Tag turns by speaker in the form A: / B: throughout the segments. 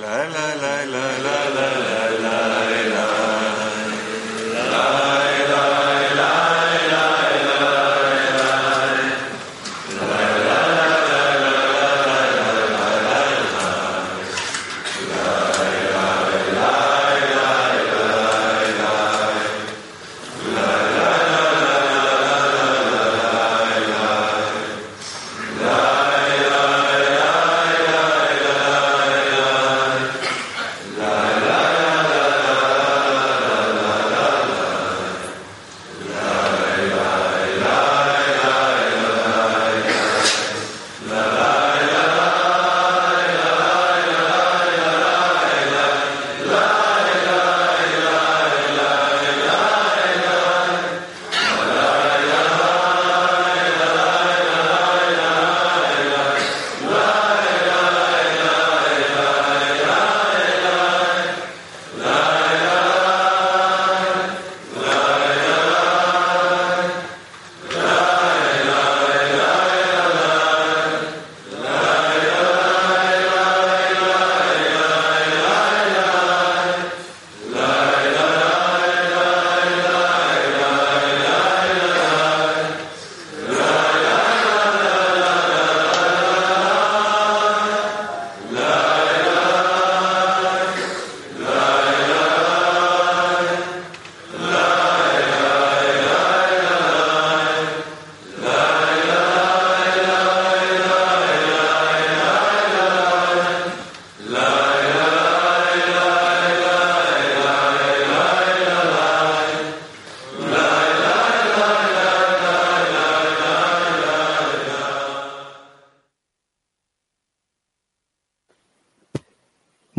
A: 来来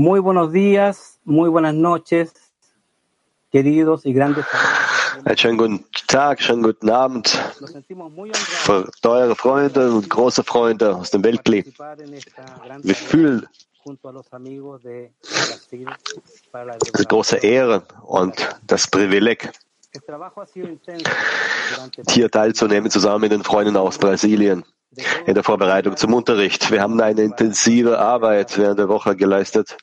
A: Muy buenos días, muy buenas noches, queridos y grandes.
B: Einen schönen guten Tag, schönen guten Abend teure Freunde und große Freunde aus dem Weltkli.
A: gran
B: Wir fühlen die große Ehre und das Privileg, hier teilzunehmen, zusammen mit den Freunden aus Brasilien in der Vorbereitung zum Unterricht. Wir haben eine intensive Arbeit während der Woche geleistet.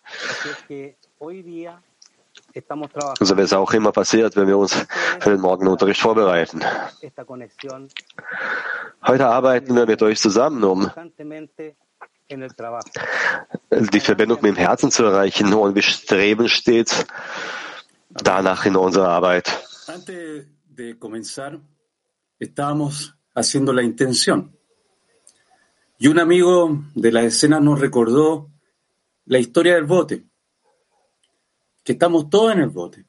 A: Estamos
B: So wie es auch immer passiert, wenn wir uns für den Morgenunterricht vorbereiten. Heute arbeiten wir mit euch zusammen, um die Verbindung mit dem Herzen zu erreichen und wir streben stets danach in unserer Arbeit.
C: Antes de comenzar, estábamos haciendo la intención. Y un amigo de la escena nos recordó la historia del bote, que estamos todos en el bote.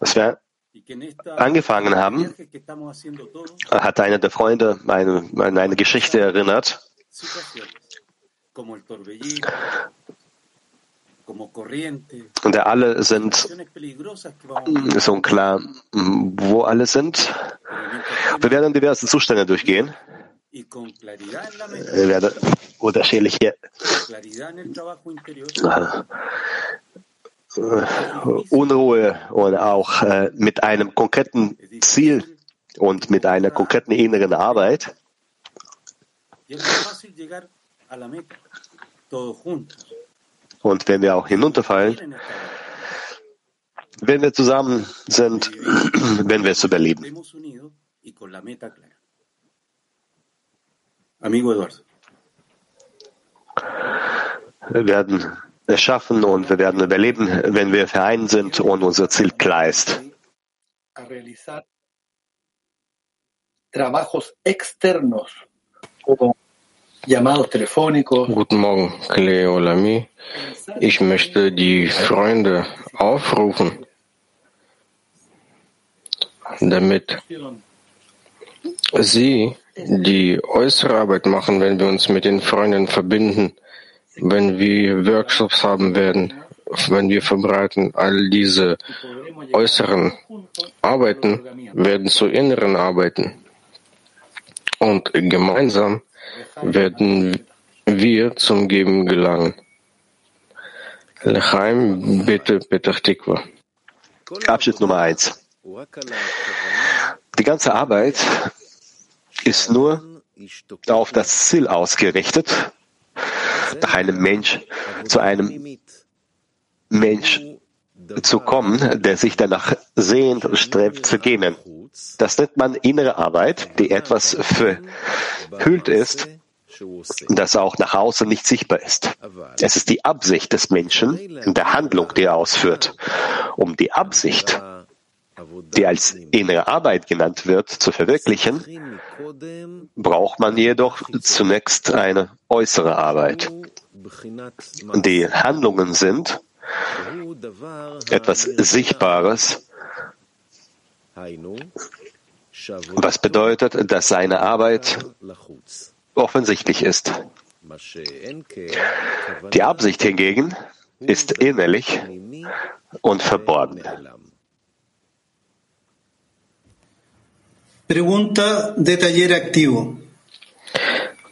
B: Als wir angefangen haben, hat einer der Freunde eine, an eine Geschichte erinnert, und der alle sind ist unklar, wo alle sind. Wir werden diverse Zustände durchgehen. Werden unterschiedliche Unruhe und auch äh, mit einem konkreten Ziel und mit einer konkreten inneren Arbeit. Und wenn wir auch hinunterfallen, wenn wir zusammen sind, wenn wir es überleben.
C: Amigo Eduardo.
B: Wir werden es schaffen und wir werden überleben, wenn wir vereint sind und unser Ziel klar ist.
D: Guten Morgen, Cleo Lamy. Ich möchte die Freunde aufrufen, damit sie die äußere Arbeit machen, wenn wir uns mit den Freunden verbinden, wenn wir Workshops haben werden, wenn wir verbreiten. All diese äußeren Arbeiten werden zu inneren Arbeiten. Und gemeinsam werden wir zum Geben gelangen. Lechaim, bitte, Petach Tikva.
B: Abschnitt Nummer eins. Die ganze Arbeit ist nur auf das Ziel ausgerichtet, nach einem Mensch zu einem Mensch zu kommen, der sich danach sehnt und strebt zu gehen. Das nennt man innere Arbeit, die etwas verhüllt ist, das auch nach außen nicht sichtbar ist. Es ist die Absicht des Menschen in der Handlung, die er ausführt. Um die Absicht, die als innere Arbeit genannt wird, zu verwirklichen, braucht man jedoch zunächst eine äußere Arbeit. Die Handlungen sind etwas Sichtbares, was bedeutet, dass seine Arbeit offensichtlich ist. Die Absicht hingegen ist innerlich und verborgen.
E: Pregunta de taller activo.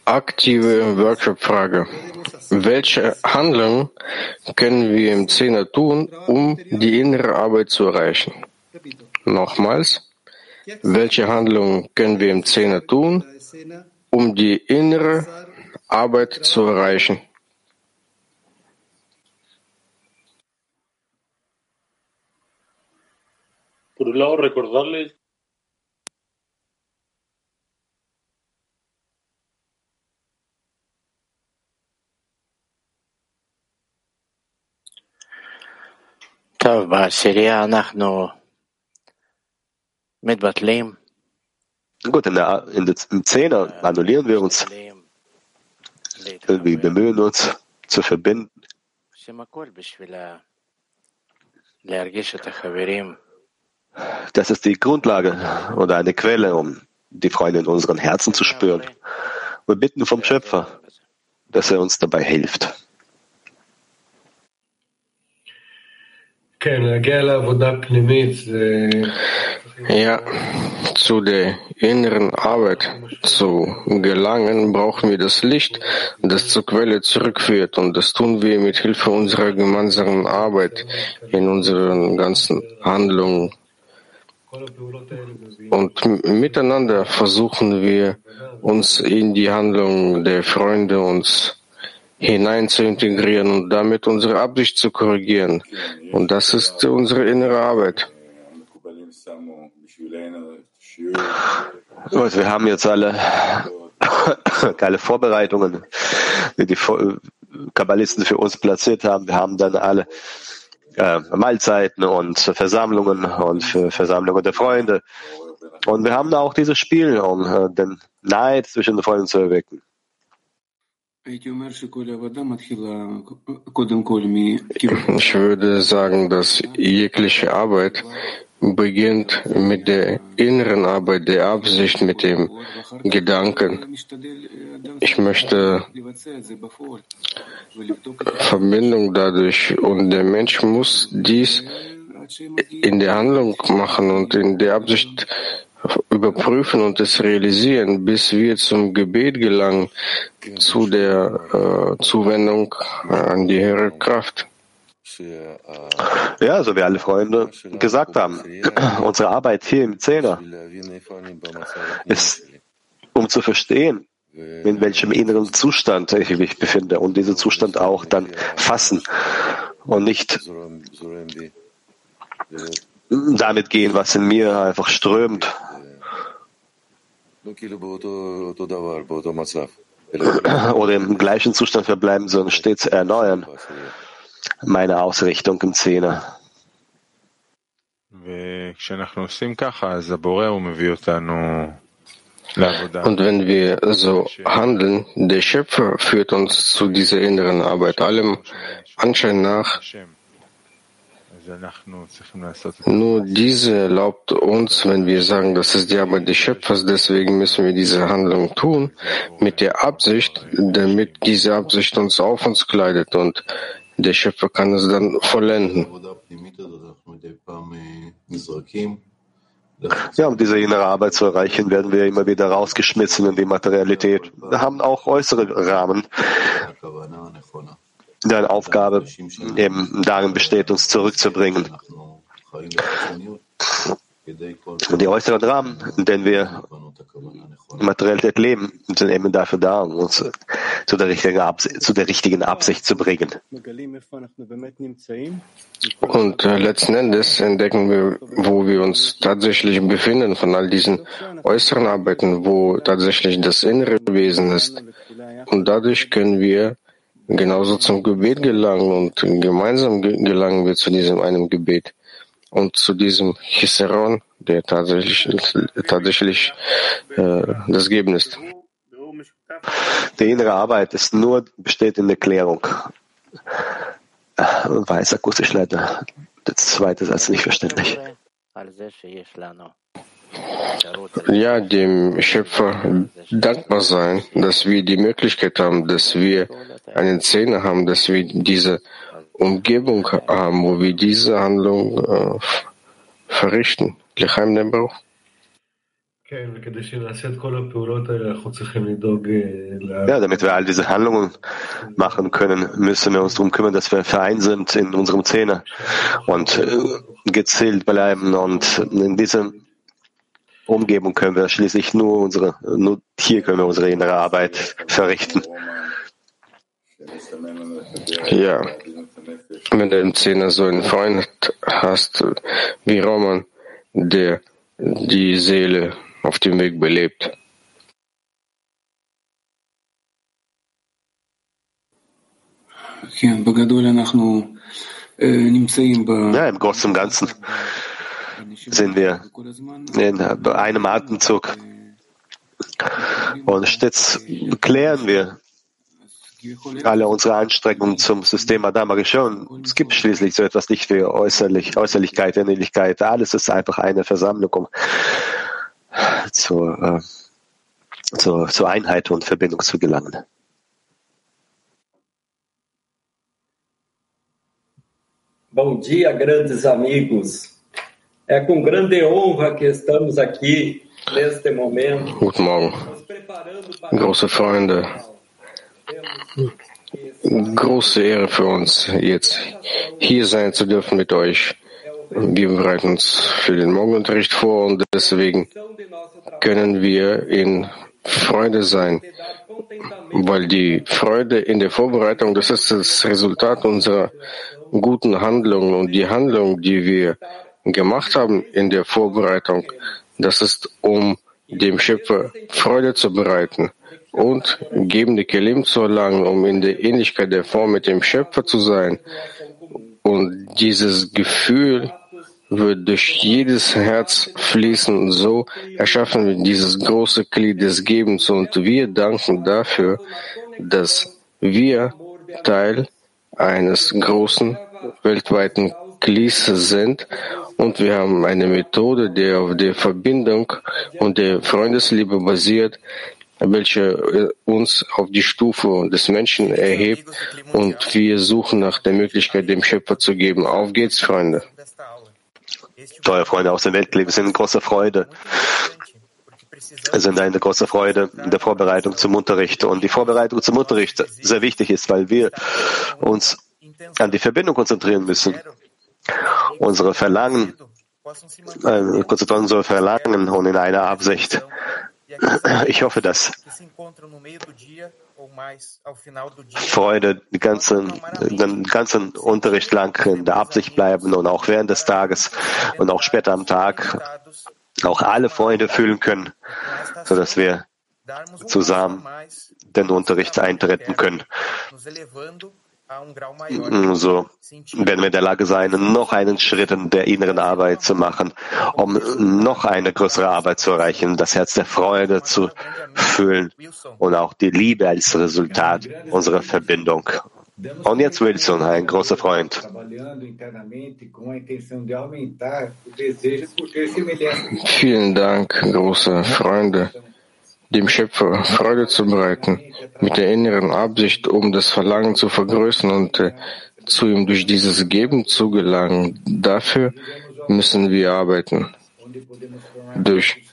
D: Aktive Workshop-Frage. Welche Handlungen können wir im Zehner tun, um die innere Arbeit zu erreichen? Nochmals. Welche Handlungen können wir im Zehner tun, um die innere Arbeit zu erreichen?
F: Por un lado, recordarles
G: טוב, בעשירייה אנחנו מתבטלים,
B: Gut, in der, in der, im Zehner annullieren wir uns, wir bemühen uns zu verbinden.
G: עושים הכל בשביל ה- להרגיש את החברים,
B: Das ist die Grundlage oder eine Quelle, um die Freunde in unseren Herzen zu spüren. Wir bitten vom Schöpfer, dass er uns dabei hilft.
D: Ja, zu der inneren Arbeit zu gelangen, brauchen wir das Licht, das zur Quelle zurückführt. Und das tun wir mit Hilfe unserer gemeinsamen Arbeit in unseren ganzen Handlungen. Und miteinander versuchen wir uns in die Handlungen der Freunde uns hinein zu integrieren und damit unsere Absicht zu korrigieren. Und das ist unsere innere Arbeit.
B: Gut, wir haben jetzt alle geile Vorbereitungen, die die Kabbalisten für uns platziert haben. Wir haben dann alle äh, Mahlzeiten und Versammlungen und Versammlungen der Freunde. Und wir haben auch dieses Spiel, um äh, den Neid zwischen den Freunden zu erwecken.
D: Ich würde sagen, dass jegliche Arbeit beginnt mit der inneren Arbeit, der Absicht, mit dem Gedanken. Ich möchte Verbindung dadurch und der Mensch muss dies in der Handlung machen und in der Absicht überprüfen und es realisieren, bis wir zum Gebet gelangen, zu der äh, Zuwendung an die höhere Kraft.
B: Ja, so wie alle Freunde gesagt haben, unsere Arbeit hier im Zehner ist, um zu verstehen, in welchem inneren Zustand ich mich befinde und diesen Zustand auch dann fassen und nicht damit gehen, was in mir einfach strömt. oder im gleichen Zustand verbleiben, sondern stets erneuern meine Ausrichtung im Zehner.
D: Und wenn wir so handeln, der Schöpfer führt uns zu dieser inneren Arbeit. Allem Anschein nach nur diese erlaubt uns, wenn wir sagen, das ist die Arbeit des Schöpfers, deswegen müssen wir diese Handlung tun, mit der Absicht, damit diese Absicht uns auf uns kleidet und der Schöpfer kann es dann vollenden.
B: Ja, um diese innere Arbeit zu erreichen, werden wir immer wieder rausgeschmissen in die Materialität. Wir haben auch äußere Rahmen. Deine Aufgabe eben darin besteht, uns zurückzubringen. Die äußeren Rahmen, in denen wir Materialität leben, sind eben dafür da, um uns zu der richtigen, Absicht, zu der richtigen Absicht zu bringen.
D: Und äh, letzten Endes entdecken wir, wo wir uns tatsächlich befinden von all diesen äußeren Arbeiten, wo tatsächlich das innere Wesen ist. Und dadurch können wir genauso zum Gebet gelangen und gemeinsam gelangen wir zu diesem einem Gebet und zu diesem Chiseron, der tatsächlich, tatsächlich äh, das Geben ist.
B: Die innere Arbeit ist nur, besteht in der Klärung. Weiß akustisch leider. Der zweite Satz nicht verständlich.
D: Ja, dem Schöpfer dankbar sein, dass wir die Möglichkeit haben, dass wir eine Szene haben, dass wir diese Umgebung haben, wo wir diese Handlung äh, verrichten. Lechaim Nebrauch.
B: Ja, damit wir all diese Handlungen machen können, müssen wir uns darum kümmern, dass wir vereint sind in unserem Zähne und äh, gezielt bleiben. Und in dieser Umgebung können wir schließlich nur unsere, nur hier können wir unsere innere Arbeit verrichten.
D: Ja, wenn du im Zehner so einen Freund hast wie Roman, der die Seele auf dem Weg belebt.
B: Ja, im Großen und Ganzen sind wir in einem Atemzug und stets klären wir alle unsere Anstrengungen zum System Adam Rishon. Es gibt schließlich so etwas nicht wie Äußerlich, Äußerlichkeit, Ähnlichkeit. Alles ist einfach eine Versammlung, um zur, äh, zur, zur Einheit und Verbindung zu gelangen.
H: Bom dia, grandes amigos. É com grande honra que estamos aqui neste momento.
D: Guten Morgen. Große Freunde. Große Ehre für uns, jetzt hier sein zu dürfen mit euch. Wir bereiten uns für den Morgenunterricht vor und deswegen können wir in Freude sein, weil die Freude in der Vorbereitung, das ist das Resultat unserer guten Handlungen und die Handlung, die wir gemacht haben in der Vorbereitung, das ist, um dem Schöpfer Freude zu bereiten und gebende Kelim zu erlangen, um in der Ähnlichkeit der Form mit dem Schöpfer zu sein. Und dieses Gefühl wird durch jedes Herz fließen. So erschaffen wir dieses große Glied des Gebens und wir danken dafür, dass wir Teil eines großen weltweiten Glieds sind und wir haben eine Methode, die auf der Verbindung und der Freundesliebe basiert, welche äh, uns auf die Stufe des Menschen erhebt und wir suchen nach der Möglichkeit, dem Schöpfer zu geben. Auf geht's, Freunde.
B: Teure Freunde aus dem Weltleben sind in großer Freude. Es sind eine große Freude in der Vorbereitung zum Unterricht. Und die Vorbereitung zum Unterricht sehr wichtig ist, weil wir uns an die Verbindung konzentrieren müssen. Unsere Verlangen, äh, konzentrieren unsere Verlangen und in einer Absicht. Ich hoffe, dass Freude den ganzen, den ganzen Unterricht lang in der Absicht bleiben und auch während des Tages und auch später am Tag auch alle Freunde fühlen können, sodass wir zusammen den Unterricht eintreten können. So werden wir in der Lage sein, noch einen Schritt in der inneren Arbeit zu machen, um noch eine größere Arbeit zu erreichen, das Herz der Freude zu fühlen und auch die Liebe als Resultat unserer Verbindung. Und jetzt Wilson, ein großer Freund.
D: Vielen Dank, große Freunde dem Schöpfer Freude zu bereiten, mit der inneren Absicht, um das Verlangen zu vergrößern und äh, zu ihm durch dieses Geben zu gelangen. Dafür müssen wir arbeiten. Durch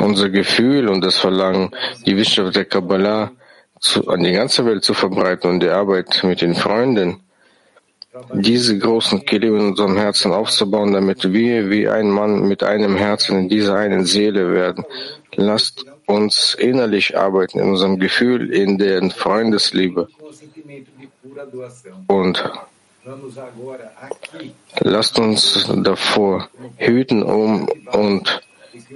D: unser Gefühl und das Verlangen, die Wissenschaft der Kabbalah zu, an die ganze Welt zu verbreiten und die Arbeit mit den Freunden diese großen Kelim in unserem Herzen aufzubauen, damit wir wie ein Mann mit einem Herzen in dieser einen Seele werden. Lasst uns innerlich arbeiten, in unserem Gefühl, in der Freundesliebe. Und lasst uns davor hüten, um und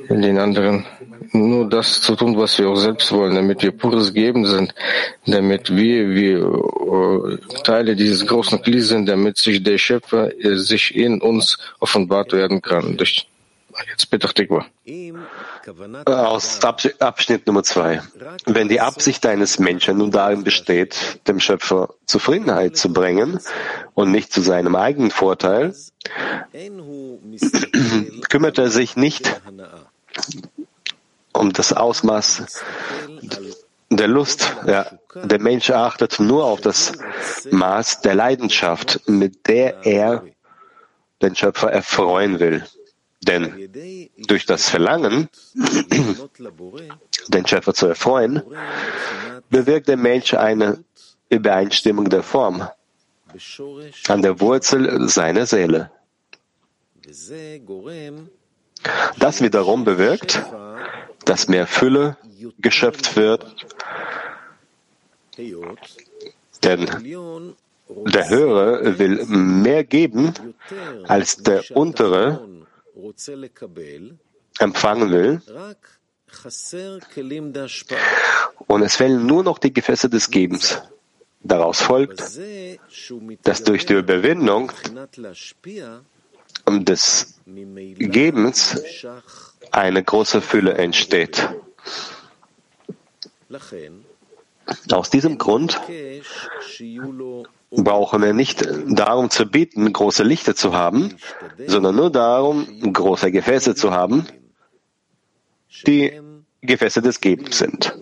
D: den anderen nur das zu tun, was wir auch selbst wollen, damit wir pures Geben sind, damit wir, wir äh, Teile dieses großen Kli sind, damit sich der Schöpfer äh, sich in uns offenbart werden kann. Durch Jetzt bitte Tikva.
B: Aus Abschnitt Nummer zwei. Wenn die Absicht eines Menschen nun darin besteht, dem Schöpfer Zufriedenheit zu bringen und nicht zu seinem eigenen Vorteil, kümmert er sich nicht um das Ausmaß der Lust. Ja, der Mensch achtet nur auf das Maß der Leidenschaft, mit der er den Schöpfer erfreuen will. Denn durch das Verlangen, den Schöpfer zu erfreuen, bewirkt der Mensch eine Übereinstimmung der Form an der Wurzel seiner Seele. Das wiederum bewirkt, dass mehr Fülle geschöpft wird, denn der Höhere will mehr geben, als der Untere empfangen will. Und es fehlen nur noch die Gefäße des Gebens. Daraus folgt, dass durch die Überwindung des Gebens eine große Fülle entsteht. Aus diesem Grund brauchen wir nicht darum zu bieten, große Lichter zu haben, sondern nur darum, große Gefäße zu haben, die Gefäße des Gebens sind.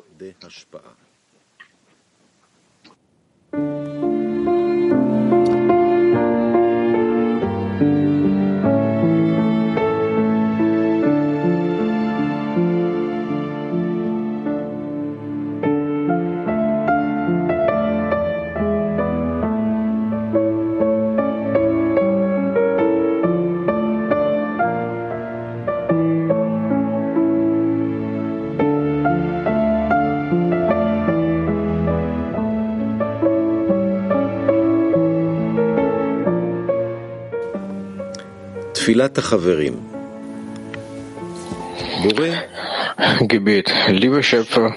D: Gebet. Lieber Schöpfer,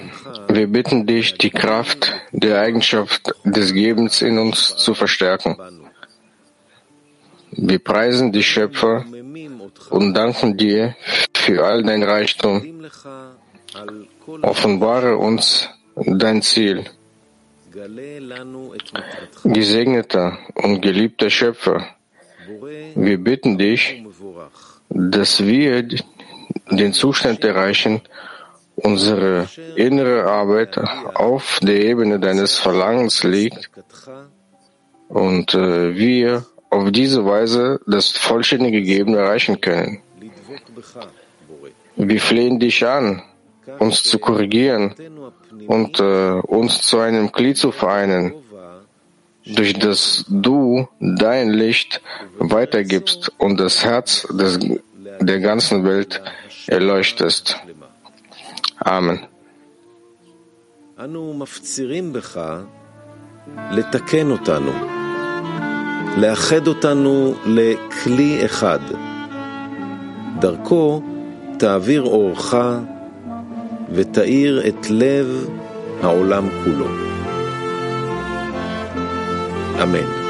D: wir bitten dich, die Kraft der Eigenschaft des Gebens in uns zu verstärken. Wir preisen die Schöpfer und danken dir für all dein Reichtum. Offenbare uns dein Ziel. Gesegneter und geliebter Schöpfer, wir bitten dich, dass wir den Zustand erreichen, unsere innere Arbeit auf der Ebene deines Verlangens liegt und äh, wir auf diese Weise das vollständige Geben erreichen können. Wir flehen dich an, uns zu korrigieren und äh, uns zu einem Glied zu vereinen, durch das du dein Licht weitergibst und das Herz des, der ganzen Welt erleuchtest. Amen.
I: לאחד אותנו לכלי אחד. דרכו תעביר אורך ותאיר את לב העולם כולו. Amén.